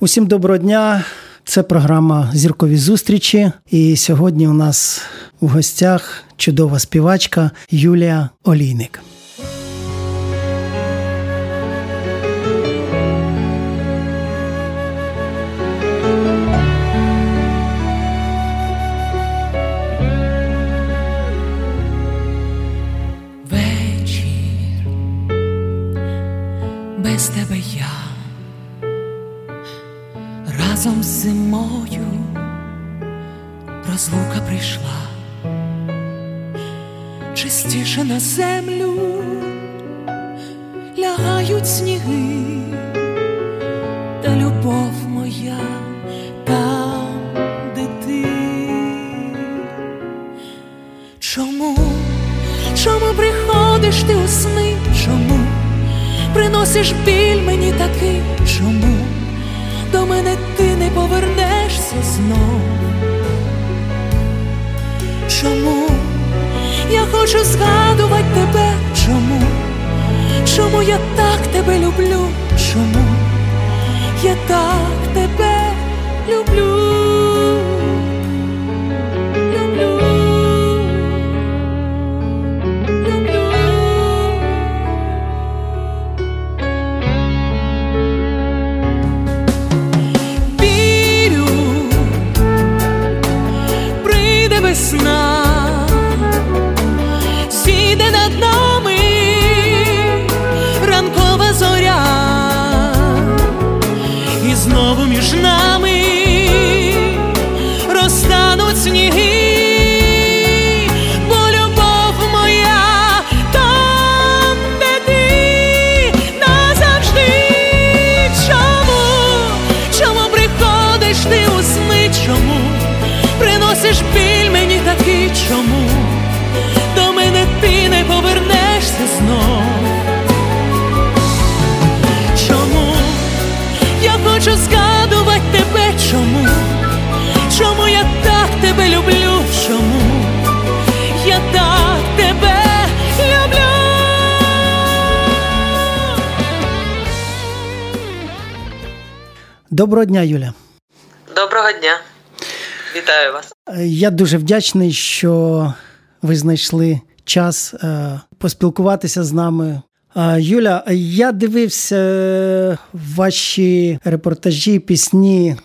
Усім доброго дня. Це програма Зіркові зустрічі. І сьогодні у нас у гостях чудова співачка Юлія Олійник. Разом з зимою розлука прийшла, частіше на землю лягають сніги, та любов моя там, де ти. Чому, чому приходиш ти у сни? Чому приносиш біль мені такий? Чому? До мене ти не повернешся знов. Чому я хочу згадувати тебе? Чому? Чому я так тебе люблю? Чому я так Доброго дня, Юля. Доброго дня. Вітаю вас. Я дуже вдячний, що ви знайшли час е, поспілкуватися з нами. Юля, я дивився ваші репортажі, пісні.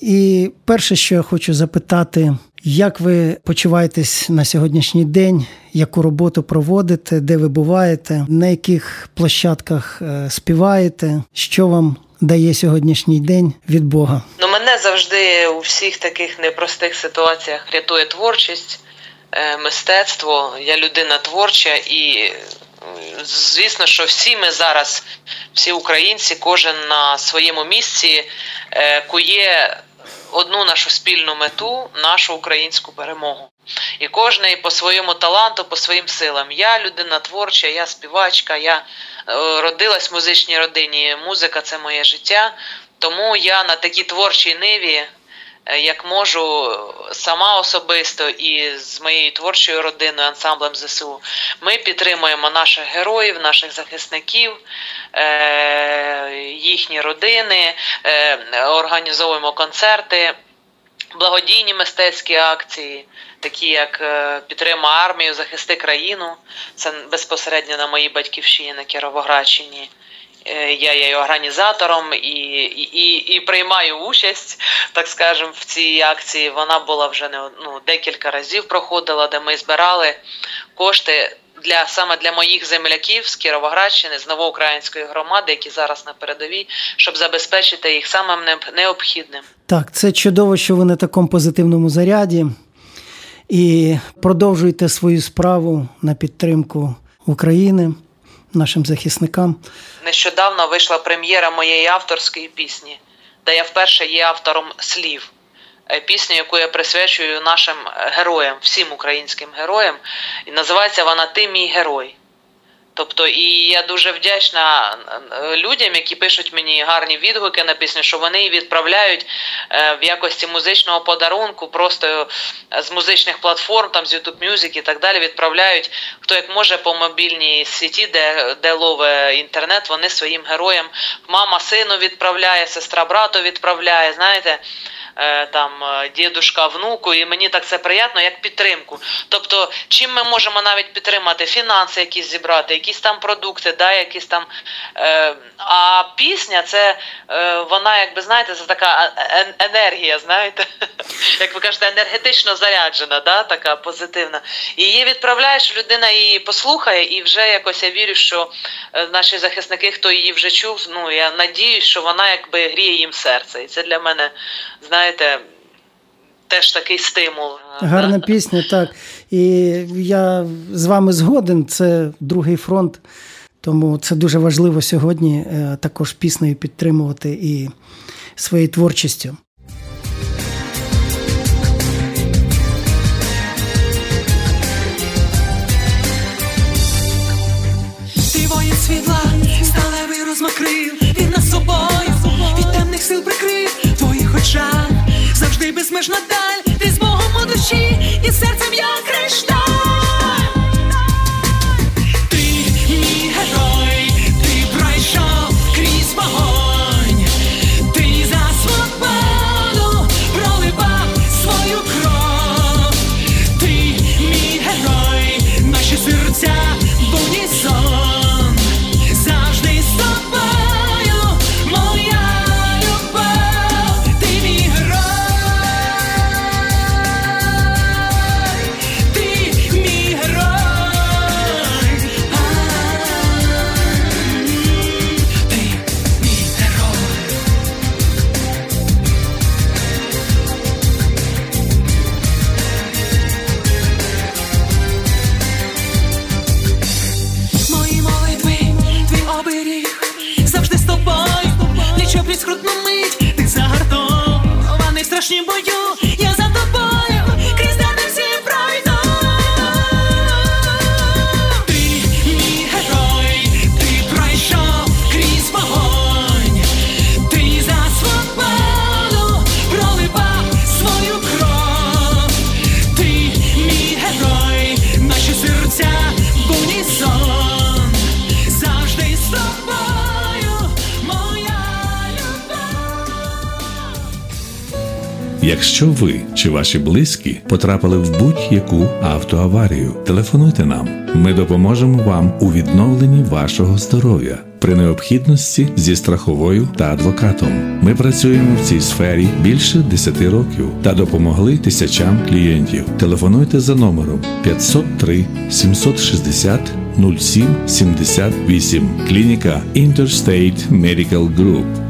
І перше, що я хочу запитати, як ви почуваєтесь на сьогоднішній день, яку роботу проводите, де ви буваєте, на яких площадках е, співаєте, що вам дає сьогоднішній день від Бога? Ну мене завжди у всіх таких непростих ситуаціях рятує творчість, е, мистецтво. Я людина творча і. Звісно, що всі ми зараз, всі українці, кожен на своєму місці е, кує одну нашу спільну мету, нашу українську перемогу. І кожен по своєму таланту, по своїм силам. Я людина творча, я співачка, я Е, родилась в музичній родині. Музика це моє життя. Тому я на такій творчій ниві, е, як можу, сама особисто і з моєю творчою родиною, ансамблем ЗСУ, ми підтримуємо наших героїв, наших захисників, е, їхні родини, організовуємо концерти, благодійні мистецькі акції такі як е, підтримує армію, захисти країну. Це безпосередньо на моїй батьківщині на Кіровоградщині. Е, я є організатором і і, і, приймаю участь, так скажемо, в цій акції. Вона була вже не ну, декілька разів проходила, де ми збирали кошти для саме для моїх земляків з Кіровоградщини, з новоукраїнської громади, які зараз на передовій, щоб забезпечити їх самим необхідним. Так, це чудово, що ви на такому позитивному заряді і продовжуйте свою справу на підтримку України, нашим захисникам. Нещодавно вийшла прем'єра моєї авторської пісні, де я вперше є автором слів. Е, пісню, яку я присвячую нашим героям, всім українським героям, і називається вона Ти мій герой. Тобто, і я дуже вдячна е, людям, які пишуть мені гарні відгуки на пісню, що вони відправляють е, в якості музичного подарунку, просто з музичних платформ, там з YouTube Music і так далі. Відправляють хто як може по мобільній сіті, де де лове інтернет. Вони своїм героям. Мама сину відправляє, сестра брату відправляє. Знаєте. Е, там е, дідушка, внуку, і мені так це приємно, як підтримку. Тобто, чим ми можемо навіть підтримати фінанси, якісь зібрати, якісь там продукти, да, якісь там. Е, А пісня це вона, якби знаєте, це така енергія, знаєте, як ви кажете, енергетично заряджена, да, така позитивна. І її відправляєш, людина її послухає, і вже якось я вірю, що наші захисники, хто її вже чув, ну я надіюсь, що вона якби гріє їм серце. І це для мене, знаєте знаєте, теж такий стимул. Гарна пісня, так. І я з вами згоден, це другий фронт. Тому це дуже важливо сьогодні е, також піснею підтримувати і своєю творчістю. Безмежна даль, ти з Богом у душі і серцем я кришталь чи ваші близькі потрапили в будь-яку автоаварію, телефонуйте нам. Ми допоможемо вам у відновленні вашого здоров'я при необхідності зі страховою та адвокатом. Ми працюємо в цій сфері більше 10 років та допомогли тисячам клієнтів. Телефонуйте за номером 503 760 07 78. Клініка Interstate Medical Group.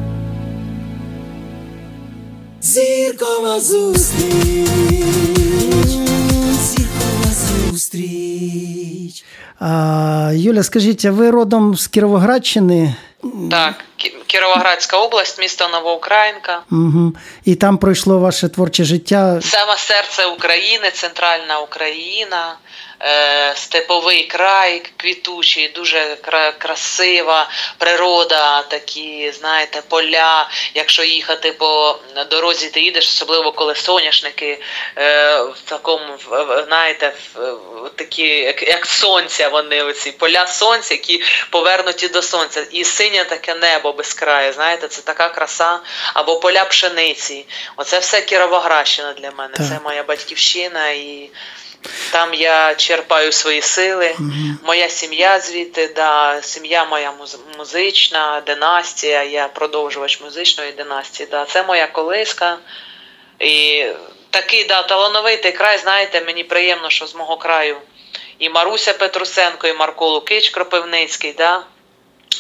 Зіркова зустріч, зіркова зустріч. А, Юля, скажіть, а ви родом з Кіровоградщини? Так, Кіровоградська область, місто Новоукраїнка. Угу. І там пройшло ваше творче життя. Саме серце України, центральна Україна. Е, степовий край квітучий, дуже красива природа, такі, знаєте, поля. Якщо їхати по дорозі, ти їдеш, особливо коли соняшники е, в такому, знаєте, такі, як, сонця, вони оці поля сонця, які повернуті до сонця. І синє таке небо без краю, знаєте, це така краса, або поля пшениці. Оце все Кіровоградщина для мене. Так. Це моя батьківщина і. Там я черпаю свої сили. Mm-hmm. Моя сім'я звідти, да, сім'я моя музична, династія, я продовжувач музичної династії. Да, Це моя колиска. І такий да, талановитий край, знаєте, мені приємно, що з мого краю і Маруся Петрусенко, і Марко Лукич Кропивницький. да,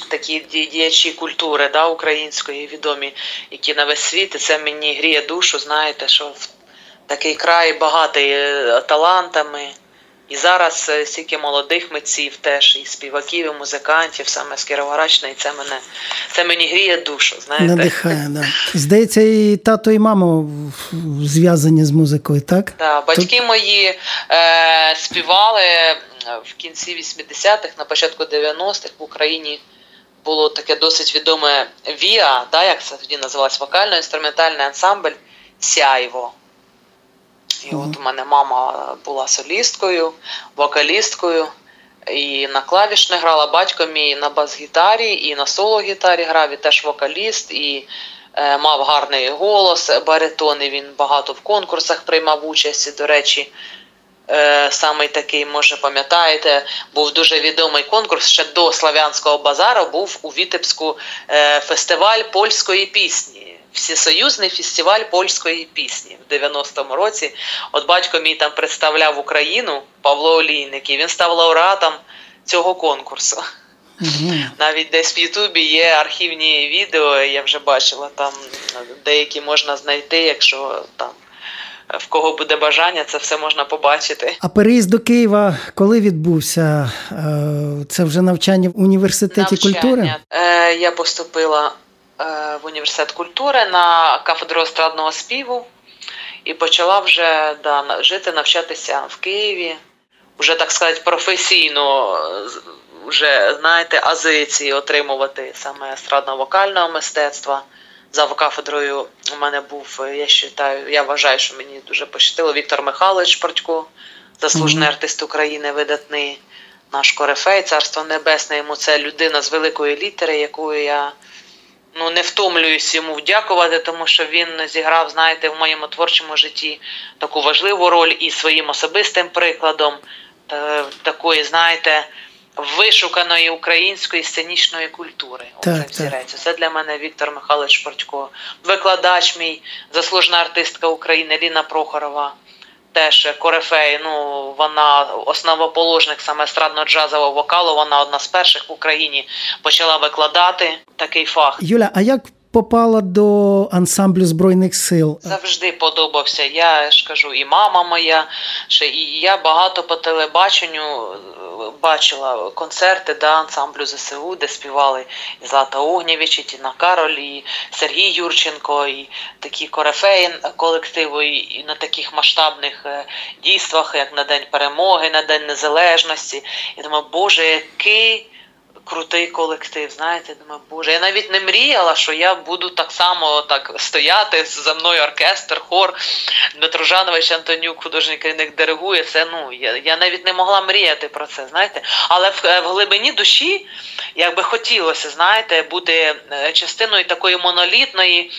Такі діячі культури да, української відомі, які на весь світ, і це мені гріє душу, знаєте, що в такий край багатий е, талантами, І зараз е, стільки молодих митців теж, і співаків, і музикантів, саме з Кіровоградщини, і це мене це мені гріє душу. знаєте. Надихає, да. Здається, і тато, і мама зв'язані з музикою, так? Да, батьки Тут... мої е, співали в кінці 80-х, на початку 90-х в Україні було таке досить відоме ВІА, да, як це тоді називалось, вокально-інструментальний ансамбль Сяйво. І от у мене мама була солісткою, вокалісткою, і на клавіш не грала батько мій на бас-гітарі, і на соло-гітарі грав, і теж вокаліст, і е, мав гарний голос, баритон, і він багато в конкурсах приймав участь. До речі, саме такий, може, пам'ятаєте, був дуже відомий конкурс ще до Славянського базару, був у Вітебську е, фестиваль польської пісні всесоюзний фестиваль польської пісні в 90-му році. От батько мій там представляв Україну Павло Олійник, і він став лауреатом цього конкурсу. Угу. Навіть десь в Ютубі є архівні відео, я вже бачила, там деякі можна знайти, якщо там. В кого буде бажання, це все можна побачити. А переїзд до Києва коли відбувся? Е, це вже навчання в університеті навчання. культури? Е, я поступила Е, в університет культури на кафедру естрадного співу і почала вже да, жити, навчатися в Києві. Вже, так сказати, професійно вже, знаєте, азиці отримувати саме естрадно-вокального мистецтва. За кафедрою у мене був, я вважаю, я вважаю, що мені дуже пощастило Віктор Михайлович Портько, заслужений артист України, видатний наш корифей, царство небесне. Йому це людина з великої літери, якою я ну не втомлююсь йому вдякувати, тому що він зіграв, знаєте, в моєму творчому житті таку важливу роль і своїм особистим прикладом та, такої, знаєте, вишуканої української сценічної культури. Так, так. Це для мене Віктор Михайлович Портько, викладач мій, заслужена артистка України Ліна Прохорова теж корифей. Ну вона основоположник саме естрадно-джазового вокалу. Вона одна з перших в Україні почала викладати такий фах. Юля, а як попала до ансамблю збройних сил? Завжди подобався. Я ж кажу, і мама моя, ще і я багато по телебаченню бачила концерти да, ансамблю ЗСУ, де співали і Злата Огнєвіч, і Тіна Кароль, і Сергій Юрченко, і такі корифеї колективу, і на таких масштабних е, дійствах, як на День Перемоги, на День Незалежності. Я думаю, Боже, який крутий колектив. Знаєте, думаю, боже, я навіть не мріяла, що я буду так само так стояти за мною оркестр, хор Дмитро Жанович Антонюк, художній керівник диригує. Це ну я я навіть не могла мріяти про це. Знаєте, але в, в глибині душі, як би хотілося, знаєте, бути е, частиною такої монолітної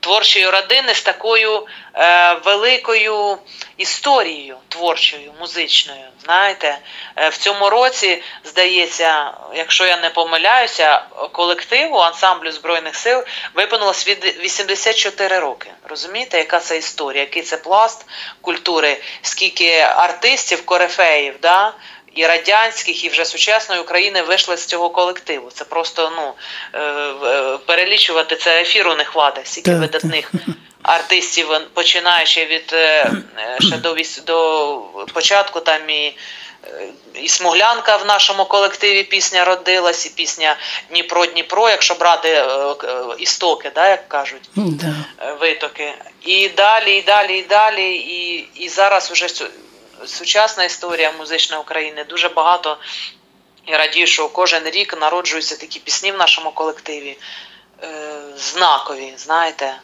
творчої родини з такою е, великою історією творчою, музичною. Знаєте, е, в цьому році, здається, якщо я не помиляюся, колективу ансамблю Збройних сил виповнилось від 84 роки. Розумієте, яка це історія, який це пласт культури, скільки артистів, корифеїв, да, і радянських, і вже сучасної України вийшли з цього колективу. Це просто ну е, е, перелічувати це ефіру не хватить, стільки видатних. Артистів, починаючи від е, ще до до початку, там і і Смуглянка в нашому колективі пісня родилась, і пісня Дніпро Дніпро, якщо брати істоки, да, як кажуть, да. витоки. І далі, і далі, і далі. І і зараз вже сучасна історія музичної України. Дуже багато я радію, що кожен рік народжуються такі пісні в нашому колективі. Е, знакові, знаєте,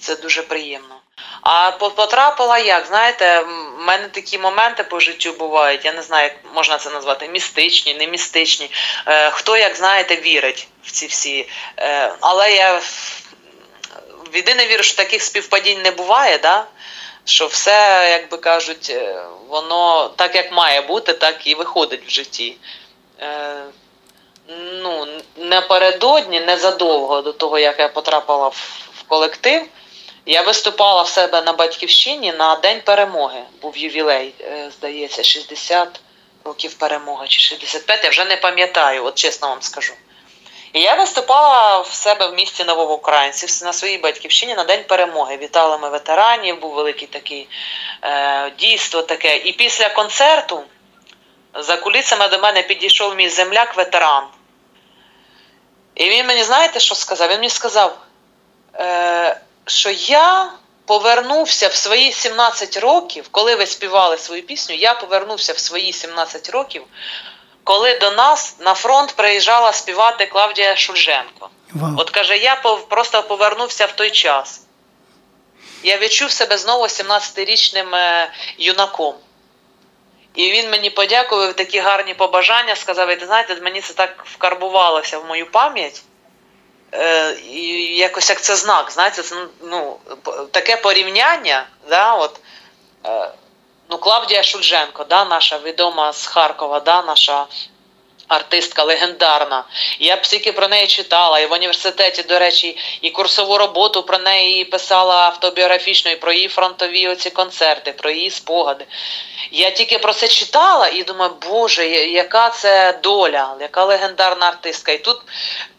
це дуже приємно. А потрапила як, знаєте, в мене такі моменти по життю бувають, я не знаю, як можна це назвати, містичні, не містичні. Е, хто, як знаєте, вірить в ці всі. Е, але я в єдине вірю, що таких співпадінь не буває. да? Що все, як би кажуть, е, воно так як має бути, так і виходить в житті. Е, ну, Напередодні, незадовго до того, як я потрапила в колектив, я виступала в себе на батьківщині на День перемоги. Був ювілей, е, здається, 60 років перемоги чи 65, я вже не пам'ятаю, от чесно вам скажу. І я виступала в себе в місті Новоукраїнців на своїй батьківщині на День перемоги. Вітали ми ветеранів, був великий такий е, дійство таке. І після концерту за кулісами до мене підійшов мій земляк, ветеран. І він мені, знаєте, що сказав? Він мені сказав, е, що я повернувся в свої 17 років, коли ви співали свою пісню, я повернувся в свої 17 років, коли до нас на фронт приїжджала співати Клавдія Шульженко. Вау. От каже, я просто повернувся в той час. Я відчув себе знову 17-річним е, юнаком. І він мені подякував такі гарні побажання, сказав, і ти знаєте, мені це так вкарбувалося в мою пам'ять. Е, і якось як це знак, знаєте, це ну, таке порівняння, да, от, е, ну, Клавдія Шульженко, да, наша відома з Харкова, да, наша артистка легендарна. Я б стільки про неї читала, і в університеті, до речі, і курсову роботу про неї писала автобіографічно, і про її фронтові оці концерти, про її спогади. Я тільки про це читала і думаю, Боже, яка це доля, яка легендарна артистка. І тут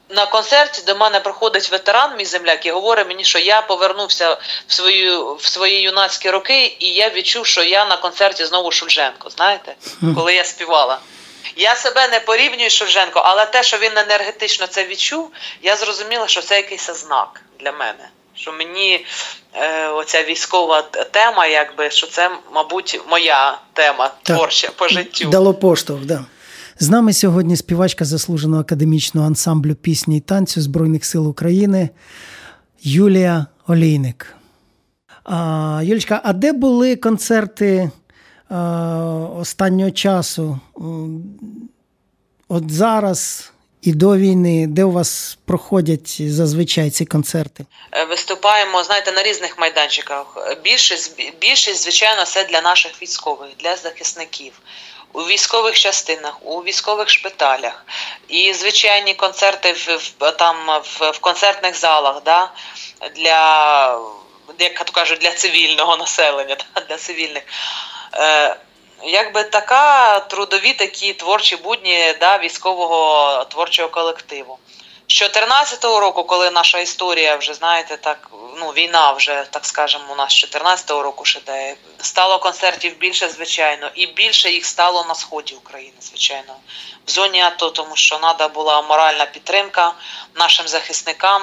на концерті до мене приходить ветеран, мій земляк, і говорить мені, що я повернувся в свою в свої юнацькі роки, і я відчув, що я на концерті знову Шульженко. Знаєте, коли я співала. Я себе не порівнюю з Шульженко, але те, що він енергетично це відчув, я зрозуміла, що це якийсь знак для мене. Що мені е, оця військова тема, якби що це, мабуть, моя тема так. творча по життю. Дало поштовх, да. З нами сьогодні співачка заслуженого академічного ансамблю пісні і танцю Збройних сил України Юлія Олійник. А, Юлічка, а де були концерти а, останнього часу? От зараз і до війни, де у вас проходять зазвичай ці концерти? Е, виступаємо, знаєте, на різних майданчиках. Більшість, більшість звичайно, це для наших військових, для захисників у військових частинах, у військових шпиталях, і звичайні концерти в, в там в, в концертних залах, да, для як то кажуть, для цивільного населення, для цивільних. Е, Якби така трудові такі творчі будні да, військового творчого колективу. З 2014 року, коли наша історія вже знаєте, так ну війна вже так скажемо, у нас з 2014 року ще де стало концертів більше, звичайно, і більше їх стало на сході України, звичайно, в зоні АТО, тому що треба була моральна підтримка нашим захисникам,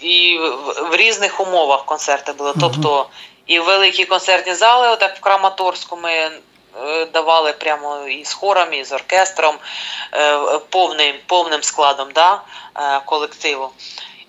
і в, в різних умовах концерти були. Тобто і великі концертні зали, отак в Краматорську ми. Е, давали прямо і з хором, і з оркестром е, повним повним складом да, е, колективу.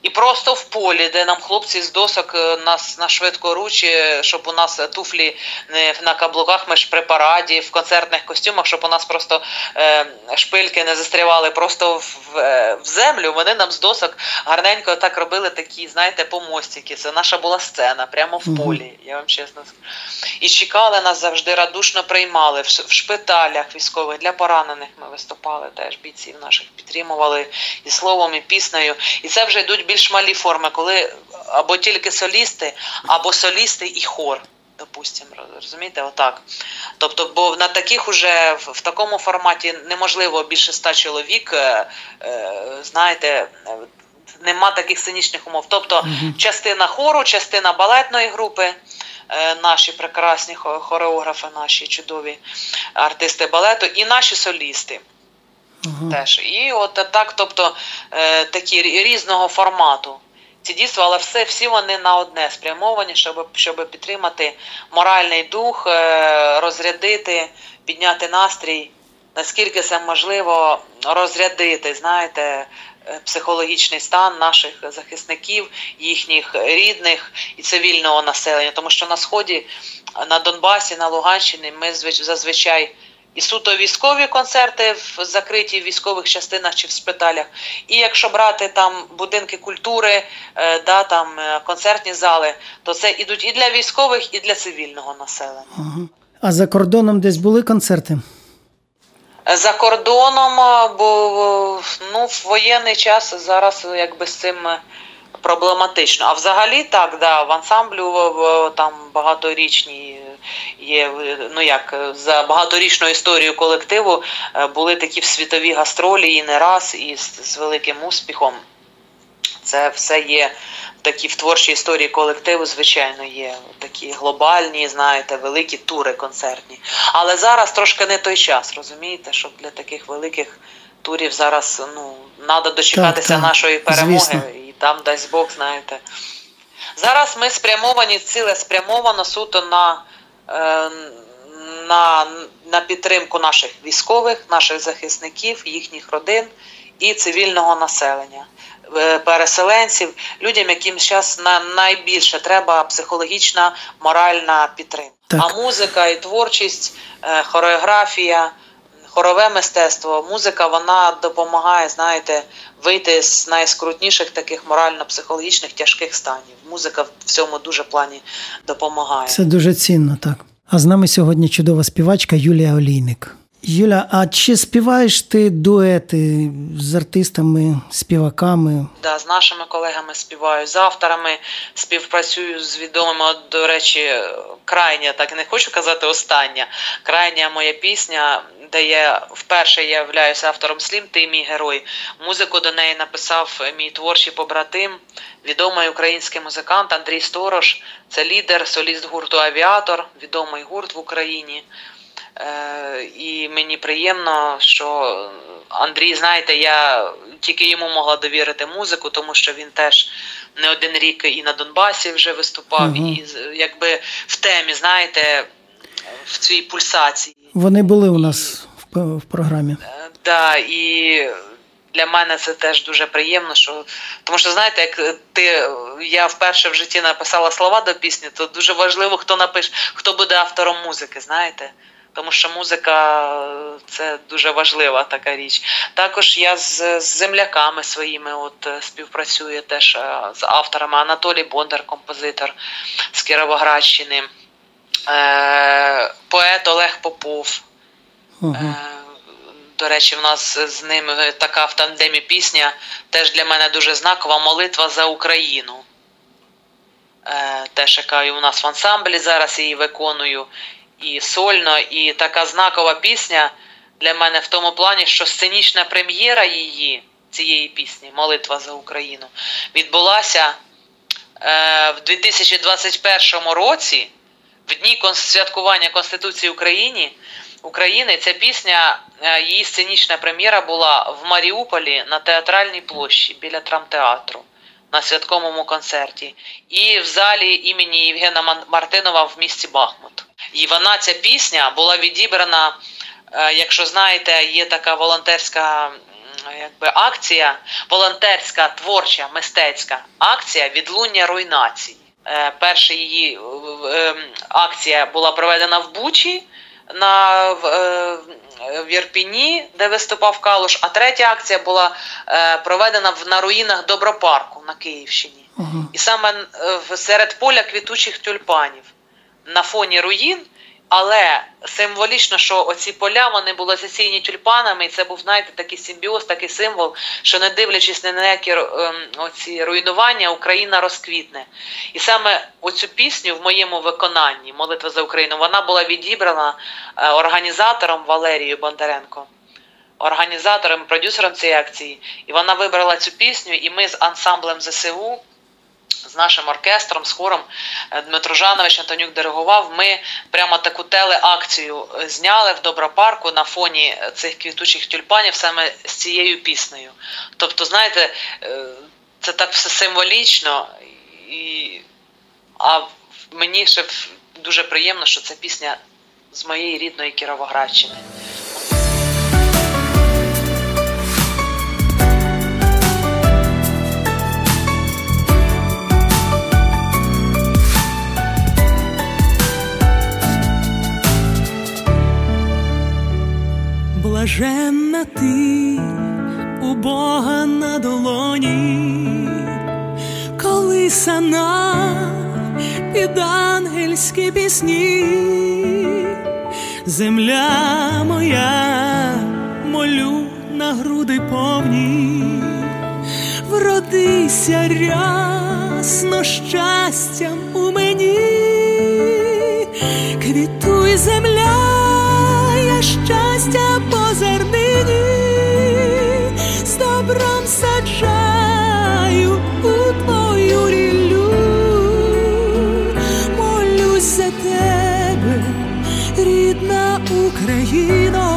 І просто в полі, де нам хлопці з досок е, нас на швидкоручі, щоб у нас туфлі не на каблуках, ми ж при параді, в концертних костюмах, щоб у нас просто е, шпильки не застрівали просто в, е, в землю. Вони нам з досок гарненько так робили такі, знаєте, помостики. Це наша була сцена, прямо в полі. Я вам чесно скажу. І чекали нас завжди, радушно приймали в, в шпиталях військових для поранених. Ми виступали теж бійців наших підтримували і словом, і піснею. І це вже йдуть більш малі форми, коли або тільки солісти, або солісти і хор. Допустимо, розумієте, отак. Тобто, бо на таких уже в, в такому форматі неможливо більше ста чоловік, е, е, знаєте, нема таких сценічних умов. Тобто, угу. частина хору, частина балетної групи, е, наші прекрасні хореографи, наші чудові артисти балету, і наші солісти. Угу. Теж. І от так, тобто е, такі різного формату. Ці дійства, але все, всі вони на одне спрямовані, щоб щоб підтримати моральний дух, е, розрядити, підняти настрій, наскільки це можливо, розрядити, знаєте, е, психологічний стан наших захисників, їхніх рідних і цивільного населення. Тому що на Сході, на Донбасі, на Луганщині ми зазвичай і суто військові концерти в закритій військових частинах чи в шпиталях. І якщо брати там будинки культури, е, да, там е, концертні зали, то це ідуть і для військових, і для цивільного населення. А за кордоном десь були концерти? За кордоном, е, бо ну, в воєнний час зараз якби з цим проблематично. А взагалі так, да, в ансамблю там багаторічні є ну як за багаторічну історію колективу е, були такі світові гастролі і не раз, і з, з великим успіхом. Це все є такі в творчій історії колективу, звичайно, є такі глобальні, знаєте, великі тури концертні. Але зараз трошки не той час, розумієте, щоб для таких великих турів зараз ну, треба дочекатися так, так. нашої перемоги, Звісно. і там дасть Бог, знаєте. Зараз ми спрямовані, ціле спрямовано суто на. Е, на на підтримку наших військових, наших захисників, їхніх родин і цивільного населення, е, переселенців, людям, яким зараз найбільше треба психологічна моральна підтримка. Так. А музика і творчість, е, хореографія. Хорове мистецтво, музика вона допомагає, знаєте, вийти з найскрутніших таких морально-психологічних тяжких станів. Музика в цьому дуже плані допомагає. Це дуже цінно, так. А з нами сьогодні чудова співачка Юлія Олійник. Юля, а чи співаєш ти дуети з артистами, співаками? Да, з нашими колегами співаю, з авторами співпрацюю з відомими. До речі, крайня, так не хочу казати остання. Крайня моя пісня, де я вперше являюся автором слім, ти мій герой. Музику до неї написав мій творчий побратим, відомий український музикант Андрій Сторож. Це лідер, соліст гурту Авіатор, відомий гурт в Україні. Е, і мені приємно, що Андрій, знаєте, я тільки йому могла довірити музику, тому що він теж не один рік і на Донбасі вже виступав, угу. і якби в темі, знаєте, в цій пульсації. Вони були у нас в, в програмі. Так, е, да, і для мене це теж дуже приємно, що тому що знаєте, як ти я вперше в житті написала слова до пісні, то дуже важливо, хто напише, хто буде автором музики, знаєте тому що музика це дуже важлива така річ. Також я з, з земляками своїми от е, співпрацюю теж е, з авторами Анатолій Бондар, композитор з Кіровоградщини, е, поет Олег Попов. Е, до речі, в нас з ним така в тандемі пісня теж для мене дуже знакова молитва за Україну. Е, теж яка і у нас в ансамблі зараз її виконую і сольно, і така знакова пісня для мене в тому плані, що сценічна прем'єра її, цієї пісні, Молитва за Україну, відбулася е, в 2021 році, в дні святкування Конституції України. України ця пісня, е, її сценічна прем'єра була в Маріуполі на театральній площі біля трамтеатру на святковому концерті, і в залі імені Євгена Мартинова в місті Бахмут. І вона ця пісня була відібрана. Е, якщо знаєте, є така волонтерська якби, акція, волонтерська творча мистецька акція відлуння руйнації. Е, перша її ем, акція була проведена в Бучі на е, в Єрпіні, де виступав Калуш, а третя акція була проведена на руїнах Добропарку на Київщині. Угу. І саме серед поля квітучих тюльпанів на фоні руїн, але символічно, що оці поля вони були засіяні тюльпанами, і це був, знаєте, такий симбіоз, такий символ, що не дивлячись на ніякі ем, оці руйнування, Україна розквітне. І саме оцю пісню в моєму виконанні, молитва за Україну, вона була відібрана е, організатором Валерією Бондаренко. Організатором, продюсером цієї акції, і вона вибрала цю пісню, і ми з ансамблем ЗСУ з нашим оркестром, з хором е, Дмитро Жанович Антонюк диригував. Ми прямо таку телеакцію е, зняли в Добропарку на фоні цих квітучих тюльпанів саме з цією піснею. Тобто, знаєте, е, це так все символічно, і... а мені ще дуже приємно, що це пісня з моєї рідної Кіровоградщини. Блаженна ти у Бога на долоні, колисана під ангельські пісні, земля моя, молю на груди повні, вродися рясно щастям у мені, квітуй земля, добром саджаю твою ріллю, молюсь за тебе, рідна Україна,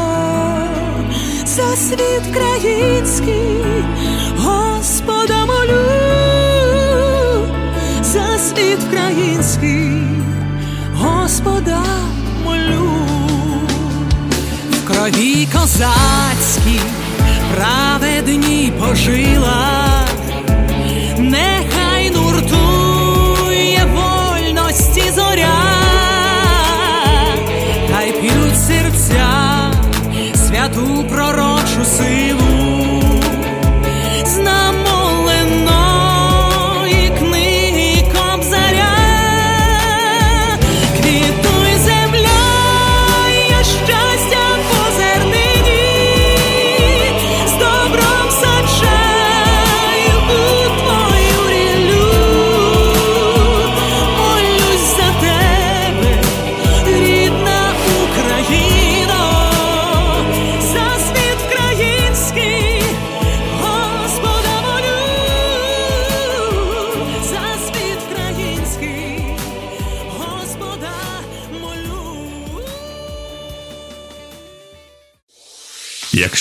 за світ український, Господа молю, за світ український, Господа молю, в крові козацькій праведні пожила,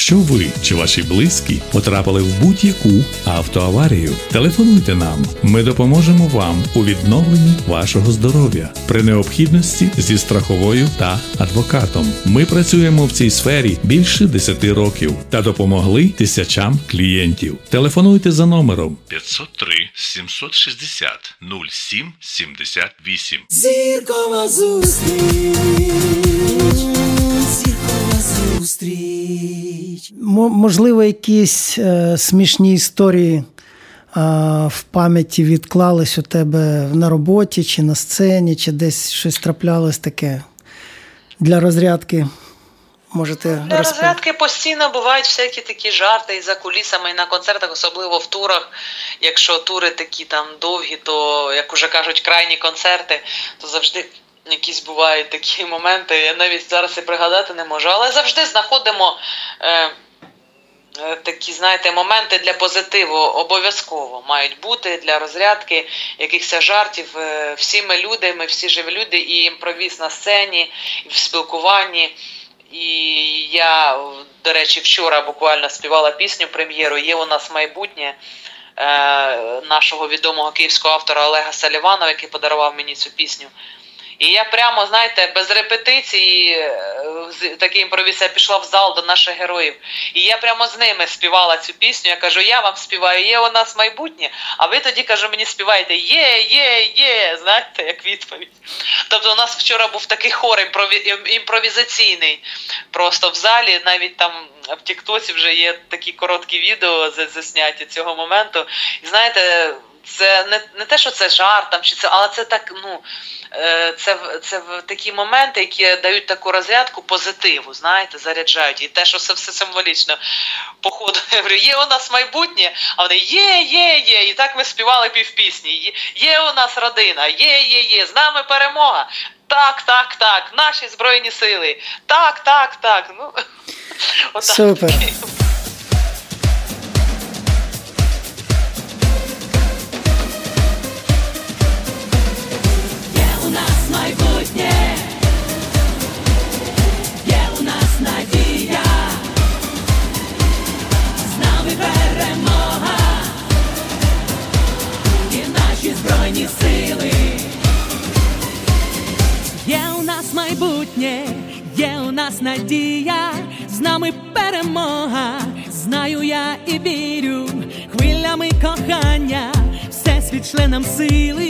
Якщо ви чи ваші близькі потрапили в будь-яку автоаварію, телефонуйте нам. Ми допоможемо вам у відновленні вашого здоров'я при необхідності зі страховою та адвокатом. Ми працюємо в цій сфері більше 10 років та допомогли тисячам клієнтів. Телефонуйте за номером 503 760 07 78. Зіркова зустріч, зустріч. Можливо, якісь е, смішні історії е, в пам'яті відклались у тебе на роботі, чи на сцені, чи десь щось траплялось таке для розрядки. Можете Для розповісти? розрядки постійно бувають всякі такі жарти і за кулісами, і на концертах, особливо в турах. Якщо тури такі там довгі, то як уже кажуть, крайні концерти, то завжди якісь бувають такі моменти. Я навіть зараз і пригадати не можу. Але завжди знаходимо. Е, е, Такі, знаєте, моменти для позитиву обов'язково мають бути для розрядки, якихось жартів. Е, Всі ми люди, ми всі живі люди, і імпровіз на сцені, і в спілкуванні. І я, до речі, вчора буквально співала пісню прем'єру. Є у нас майбутнє е, нашого відомого київського автора Олега Саліванова, який подарував мені цю пісню. І я прямо, знаєте, без репетиції, е, такий імпровіз, я пішла в зал до наших героїв. І я прямо з ними співала цю пісню. Я кажу, я вам співаю, є у нас майбутнє, а ви тоді кажу, мені співаєте є, є, є. Знаєте, як відповідь. Тобто, у нас вчора був такий хор імпрові- імпровізаційний. Просто в залі, навіть там в Тіктоці вже є такі короткі відео за- засняті цього моменту. І знаєте, це не, не те, що це жарт там, чи це, але це так, ну. е, Це, це такі моменти, які дають таку розрядку позитиву, знаєте, заряджають. І те, що це все символічно. Походу, я говорю, є у нас майбутнє, а вони є, є, є. І так ми співали півпісні. Є, є у нас родина, є, є, є, з нами перемога. Так, так, так, наші збройні сили. Так, так, так. Ну, отак. Супер. нам сили.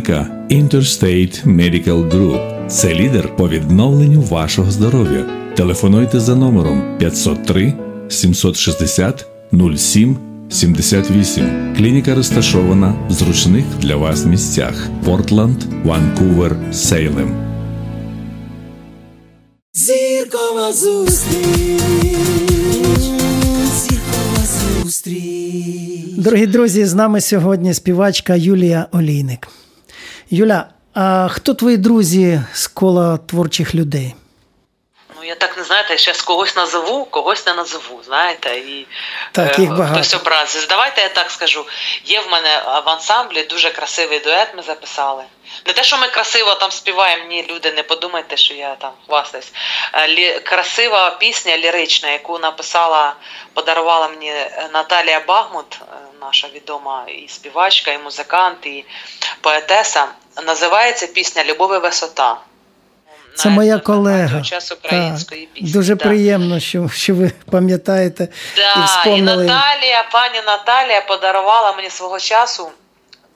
Клініка Interstate Medical Group – це лідер по відновленню вашого здоров'я. Телефонуйте за номером 503 760 07 78. Клініка розташована в зручних для вас місцях: Портланд, Ванкувер, Сейлем. Зіркова зустріч, зіркова зустріч. Дорогі друзі, з нами сьогодні співачка Юлія Олійник. Юля, а хто твої друзі з кола творчих людей? Ну, я так не знаєте, я зараз когось назову, когось не назову, знаєте, і Так, е, їх багато. хтось образиться. Давайте я так скажу. Є в мене в ансамблі дуже красивий дует ми записали. Не те, що ми красиво там співаємо, ні, люди, не подумайте, що я там хвастаюсь. Е, Лі, красива пісня лірична, яку написала, подарувала мені Наталія Багмут, е, наша відома і співачка, і музикант, і поетеса. Називається пісня Любов і висота. Це моя колега. час української Так, пісні. Дуже да. приємно, що, що ви пам'ятаєте Да, і вспомнили. Наталія, пані Наталія подарувала мені свого часу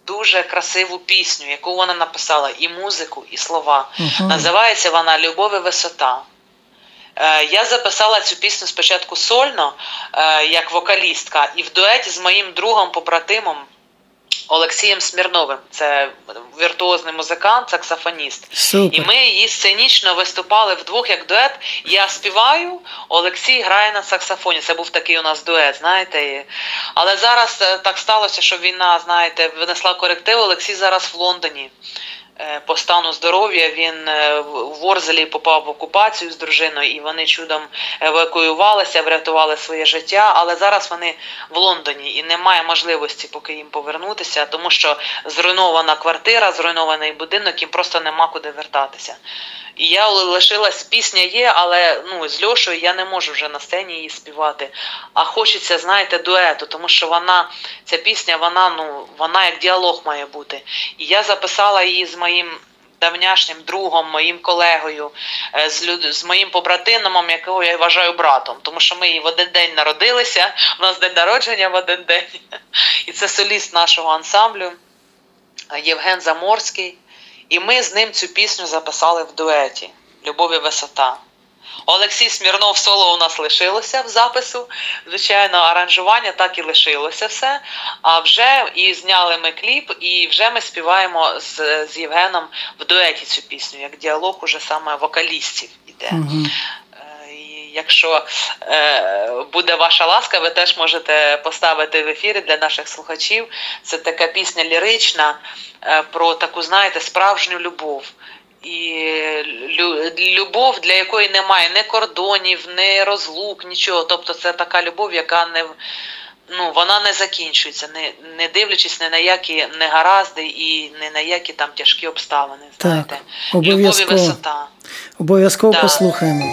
дуже красиву пісню, яку вона написала, і музику, і слова. Ага. Називається вона Любов і висота. Е, Я записала цю пісню спочатку сольно, е, як вокалістка, і в дуеті з моїм другом, побратимом Олексієм Смірновим. Це віртуозний музикант, саксофоніст. Супер. І ми її сценічно виступали вдвох як дует. Я співаю, Олексій грає на саксофоні. Це був такий у нас дует, знаєте. Але зараз е, так сталося, що війна, знаєте, винесла коректив. Олексій зараз в Лондоні. Е, По стану здоров'я він е, в Орзелі попав в окупацію з дружиною, і вони чудом евакуювалися, врятували своє життя. Але зараз вони в Лондоні і немає можливості поки їм повернутися, тому що зруйнована квартира, зруйнований будинок, їм просто нема куди вертатися. І я лишилась, пісня є, але ну, з Льошою я не можу вже на сцені її співати. А хочеться, знаєте, дуету, тому що вона, ця пісня, вона, ну, вона як діалог має бути. І я записала її з моїм давняшнім другом, моїм колегою, е, з, люд... з моїм побратином, якого я вважаю братом, тому що ми її в один день народилися, у нас день народження в один день. І це соліст нашого ансамблю е, Євген Заморський. І ми з ним цю пісню записали в дуеті Любов і висота. Олексій Смірнов соло у нас лишилося в запису. Звичайно, аранжування так і лишилося все. А вже і зняли ми кліп, і вже ми співаємо з, з Євгеном в дуеті цю пісню, як діалог уже саме вокалістів іде. Мгм. Якщо е, буде ваша ласка, ви теж можете поставити в ефірі для наших слухачів. Це така пісня лірична е, про таку, знаєте, справжню любов. І любов, для якої немає ні кордонів, ні розлук, нічого. Тобто це така любов, яка не ну, вона не закінчується, не, не дивлячись ні на які негаразди і ні на які там тяжкі обставини. Так, Знаєте, і обов'язково. висота. Обов'язково Да. послухаємо.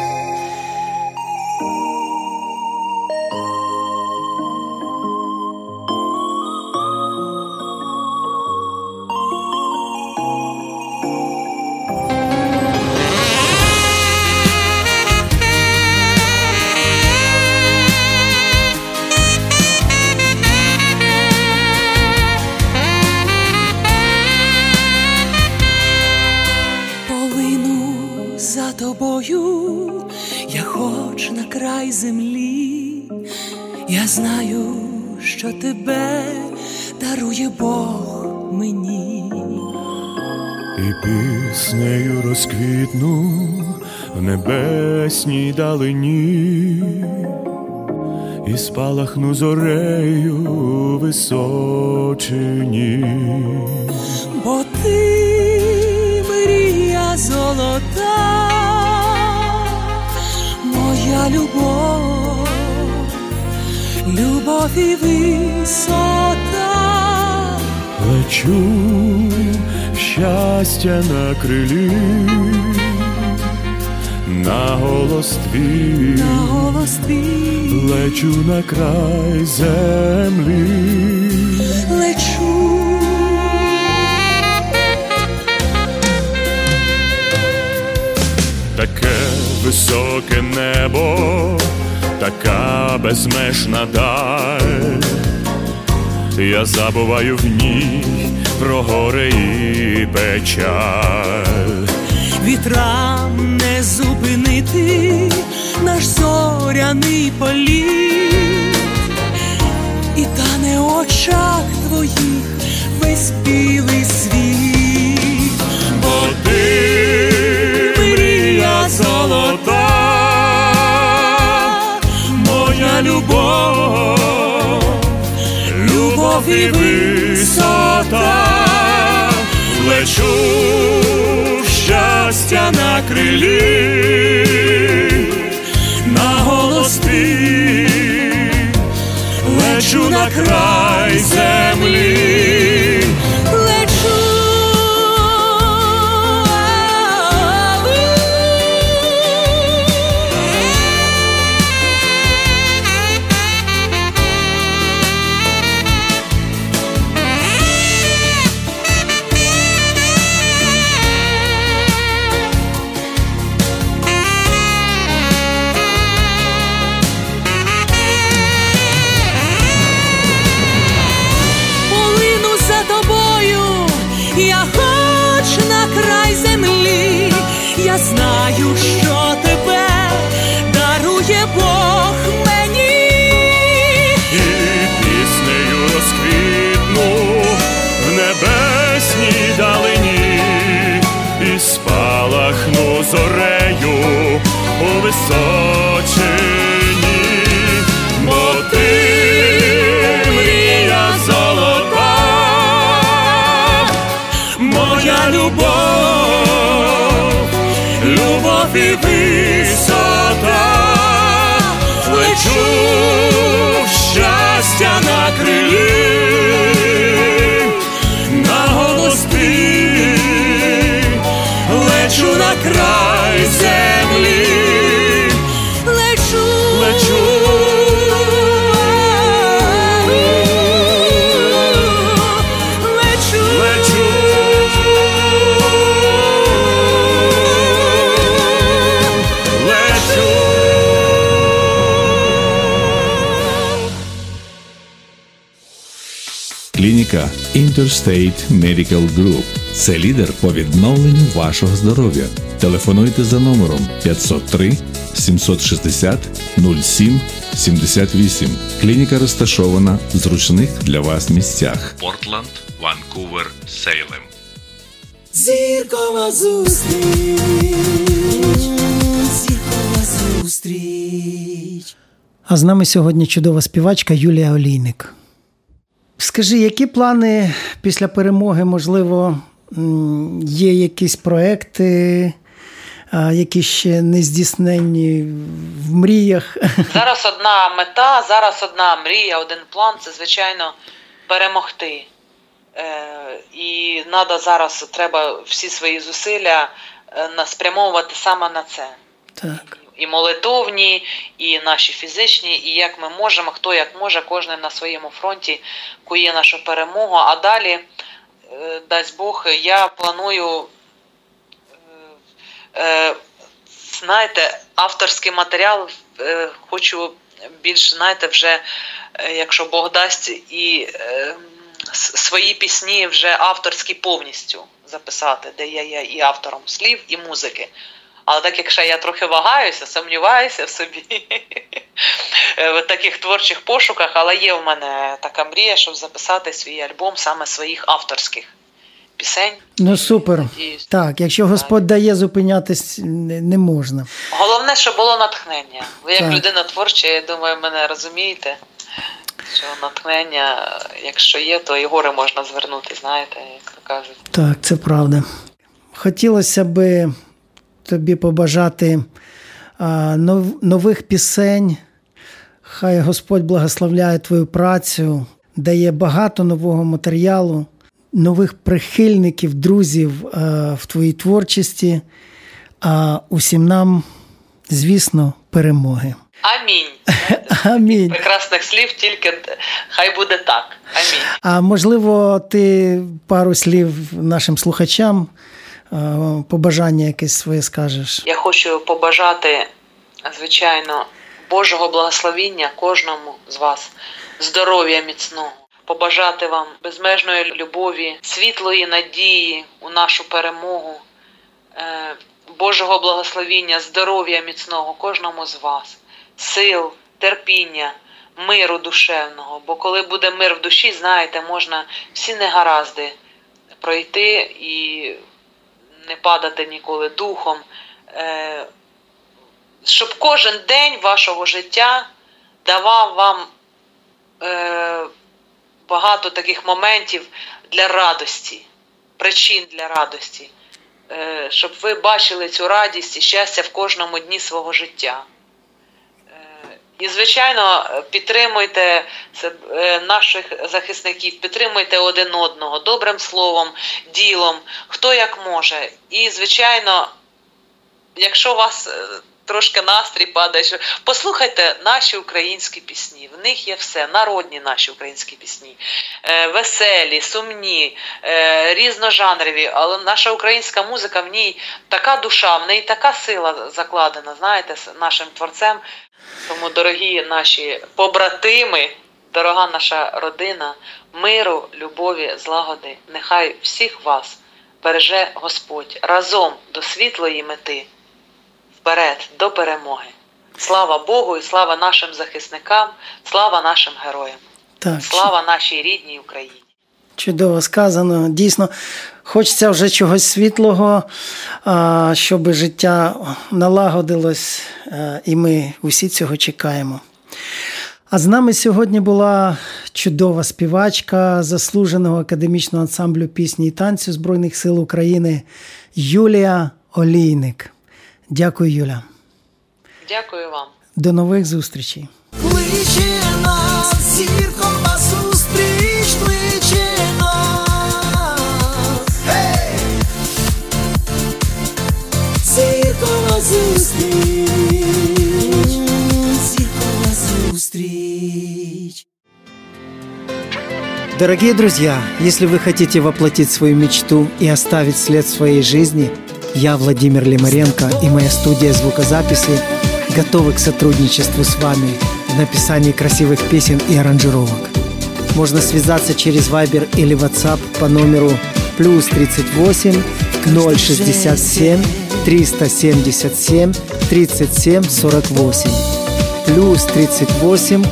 Розквітну в небесній далині, і спалахну зорею височині. Бо ти мрія золота, моя любов, любов і висота. Лечу щастя на крилі, на голос твій, На голос твій лечу на край землі. лечу. Таке високе небо, така безмежна даль. Я забуваю в ній про горе і печаль. Вітрам не зупинити наш зоряний політ, і тане в очах твоїх весь білий світ. Бо ти мрія золота, моя любов, любов і висота, лечу щастя на крилі, на голос лечу на край землі. Я хоч на край землі, я знаю, що тебе дарує Бог мені. і піснею розквітну в небесній далині, і спалахну зорею у височині, лечу щастя на крилі, на голос ти лечу на край землі, Клініка Interstate Medical Group – це лідер по відновленню вашого здоров'я. Телефонуйте за номером 503 760 07 78. Клініка розташована в зручних для вас місцях. Портланд, Ванкувер, Сейлем. Зіркова зустріч, зіркова зустріч. А з нами сьогодні чудова співачка Юлія Олійник. Скажи, які плани після перемоги, можливо, є якісь проекти, які ще не здійснені в мріях? Зараз одна мета, зараз одна мрія, один план це, звичайно, перемогти. Е, і надо зараз треба всі свої зусилля е, спрямовувати саме на це. Так. І молитовні, і наші фізичні, і як ми можемо, хто як може, кожен на своєму фронті кує нашу перемогу. А далі, е, дасть Бог, я планую, е, е, знаєте, авторський матеріал хочу більш, знаєте, вже, якщо Бог дасть, і свої пісні вже авторські повністю записати, де я є і автором слів, і музики. Але так якщо я трохи вагаюся, сумніваюся в собі е, в таких творчих пошуках, але є в мене така мрія, щоб записати свій альбом саме своїх авторських пісень. Ну супер. Надіюсь. Так, якщо Господь дає, зупинятись не, не можна. Головне, щоб було натхнення. Ви як Так. людина творча, я думаю, мене розумієте. Що натхнення, якщо є, то і гори можна звернути, знаєте, як то кажуть. Так, це правда. Хотілося би тобі побажати нових пісень. Хай Господь благословляє твою працю, дає багато нового матеріалу, нових прихильників, друзів в твоїй творчості, а усім нам, звісно, перемоги. Амінь. Амінь. Прекрасних слів, тільки хай буде так. Амінь. А можливо, ти пару слів нашим слухачам, побажання якесь своє скажеш. Я хочу побажати, звичайно, Божого благословіння кожному з вас, здоров'я міцного, побажати вам безмежної любові, світлої надії у нашу перемогу. Е, Божого благословіння, здоров'я міцного кожному з вас сил, терпіння, миру душевного. Бо коли буде мир в душі, знаєте, можна всі негаразди пройти і не падати ніколи духом. Е, щоб кожен день вашого життя давав вам е, багато таких моментів для радості, причин для радості, е, щоб ви бачили цю радість і щастя в кожному дні свого життя. І, звичайно, підтримуйте е, наших захисників, підтримуйте один одного добрим словом, ділом, хто як може. І, звичайно, якщо вас е, трошки настрій падає, що послухайте наші українські пісні. В них є все, народні наші українські пісні, е, веселі, сумні, різножанрові. Але наша українська музика в ній така душа, в неї така сила закладена, знаєте, з нашим творцем. Тому, дорогі наші побратими, дорога наша родина, миру, любові, злагоди, нехай всіх вас береже Господь разом до світлої мети, вперед, до перемоги. Слава Богу і слава нашим захисникам, слава нашим героям, так. слава нашій рідній Україні. Чудово сказано. Дійсно, хочеться вже чогось світлого, щоб життя налагодилось, і ми усі цього чекаємо. А з нами сьогодні була чудова співачка заслуженого академічного ансамблю пісні і танцю Збройних сил України Юлія Олійник. Дякую, Юля. Дякую вам. До нових зустрічей. Дорогие друзья, если вы хотите воплотить свою мечту и оставить след в своей жизни, я, Владимир Лимаренко и моя студия звукозаписи готовы к сотрудничеству с вами в написании красивых песен и аранжировок. Можно связаться через Viber или WhatsApp по номеру плюс 38 067 377 37 48 плюс 38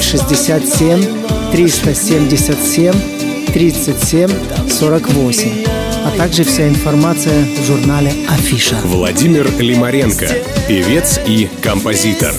067 377 37 48, а также вся информация в журнале «Афиша». Владимир Лимаренко, певец и композитор.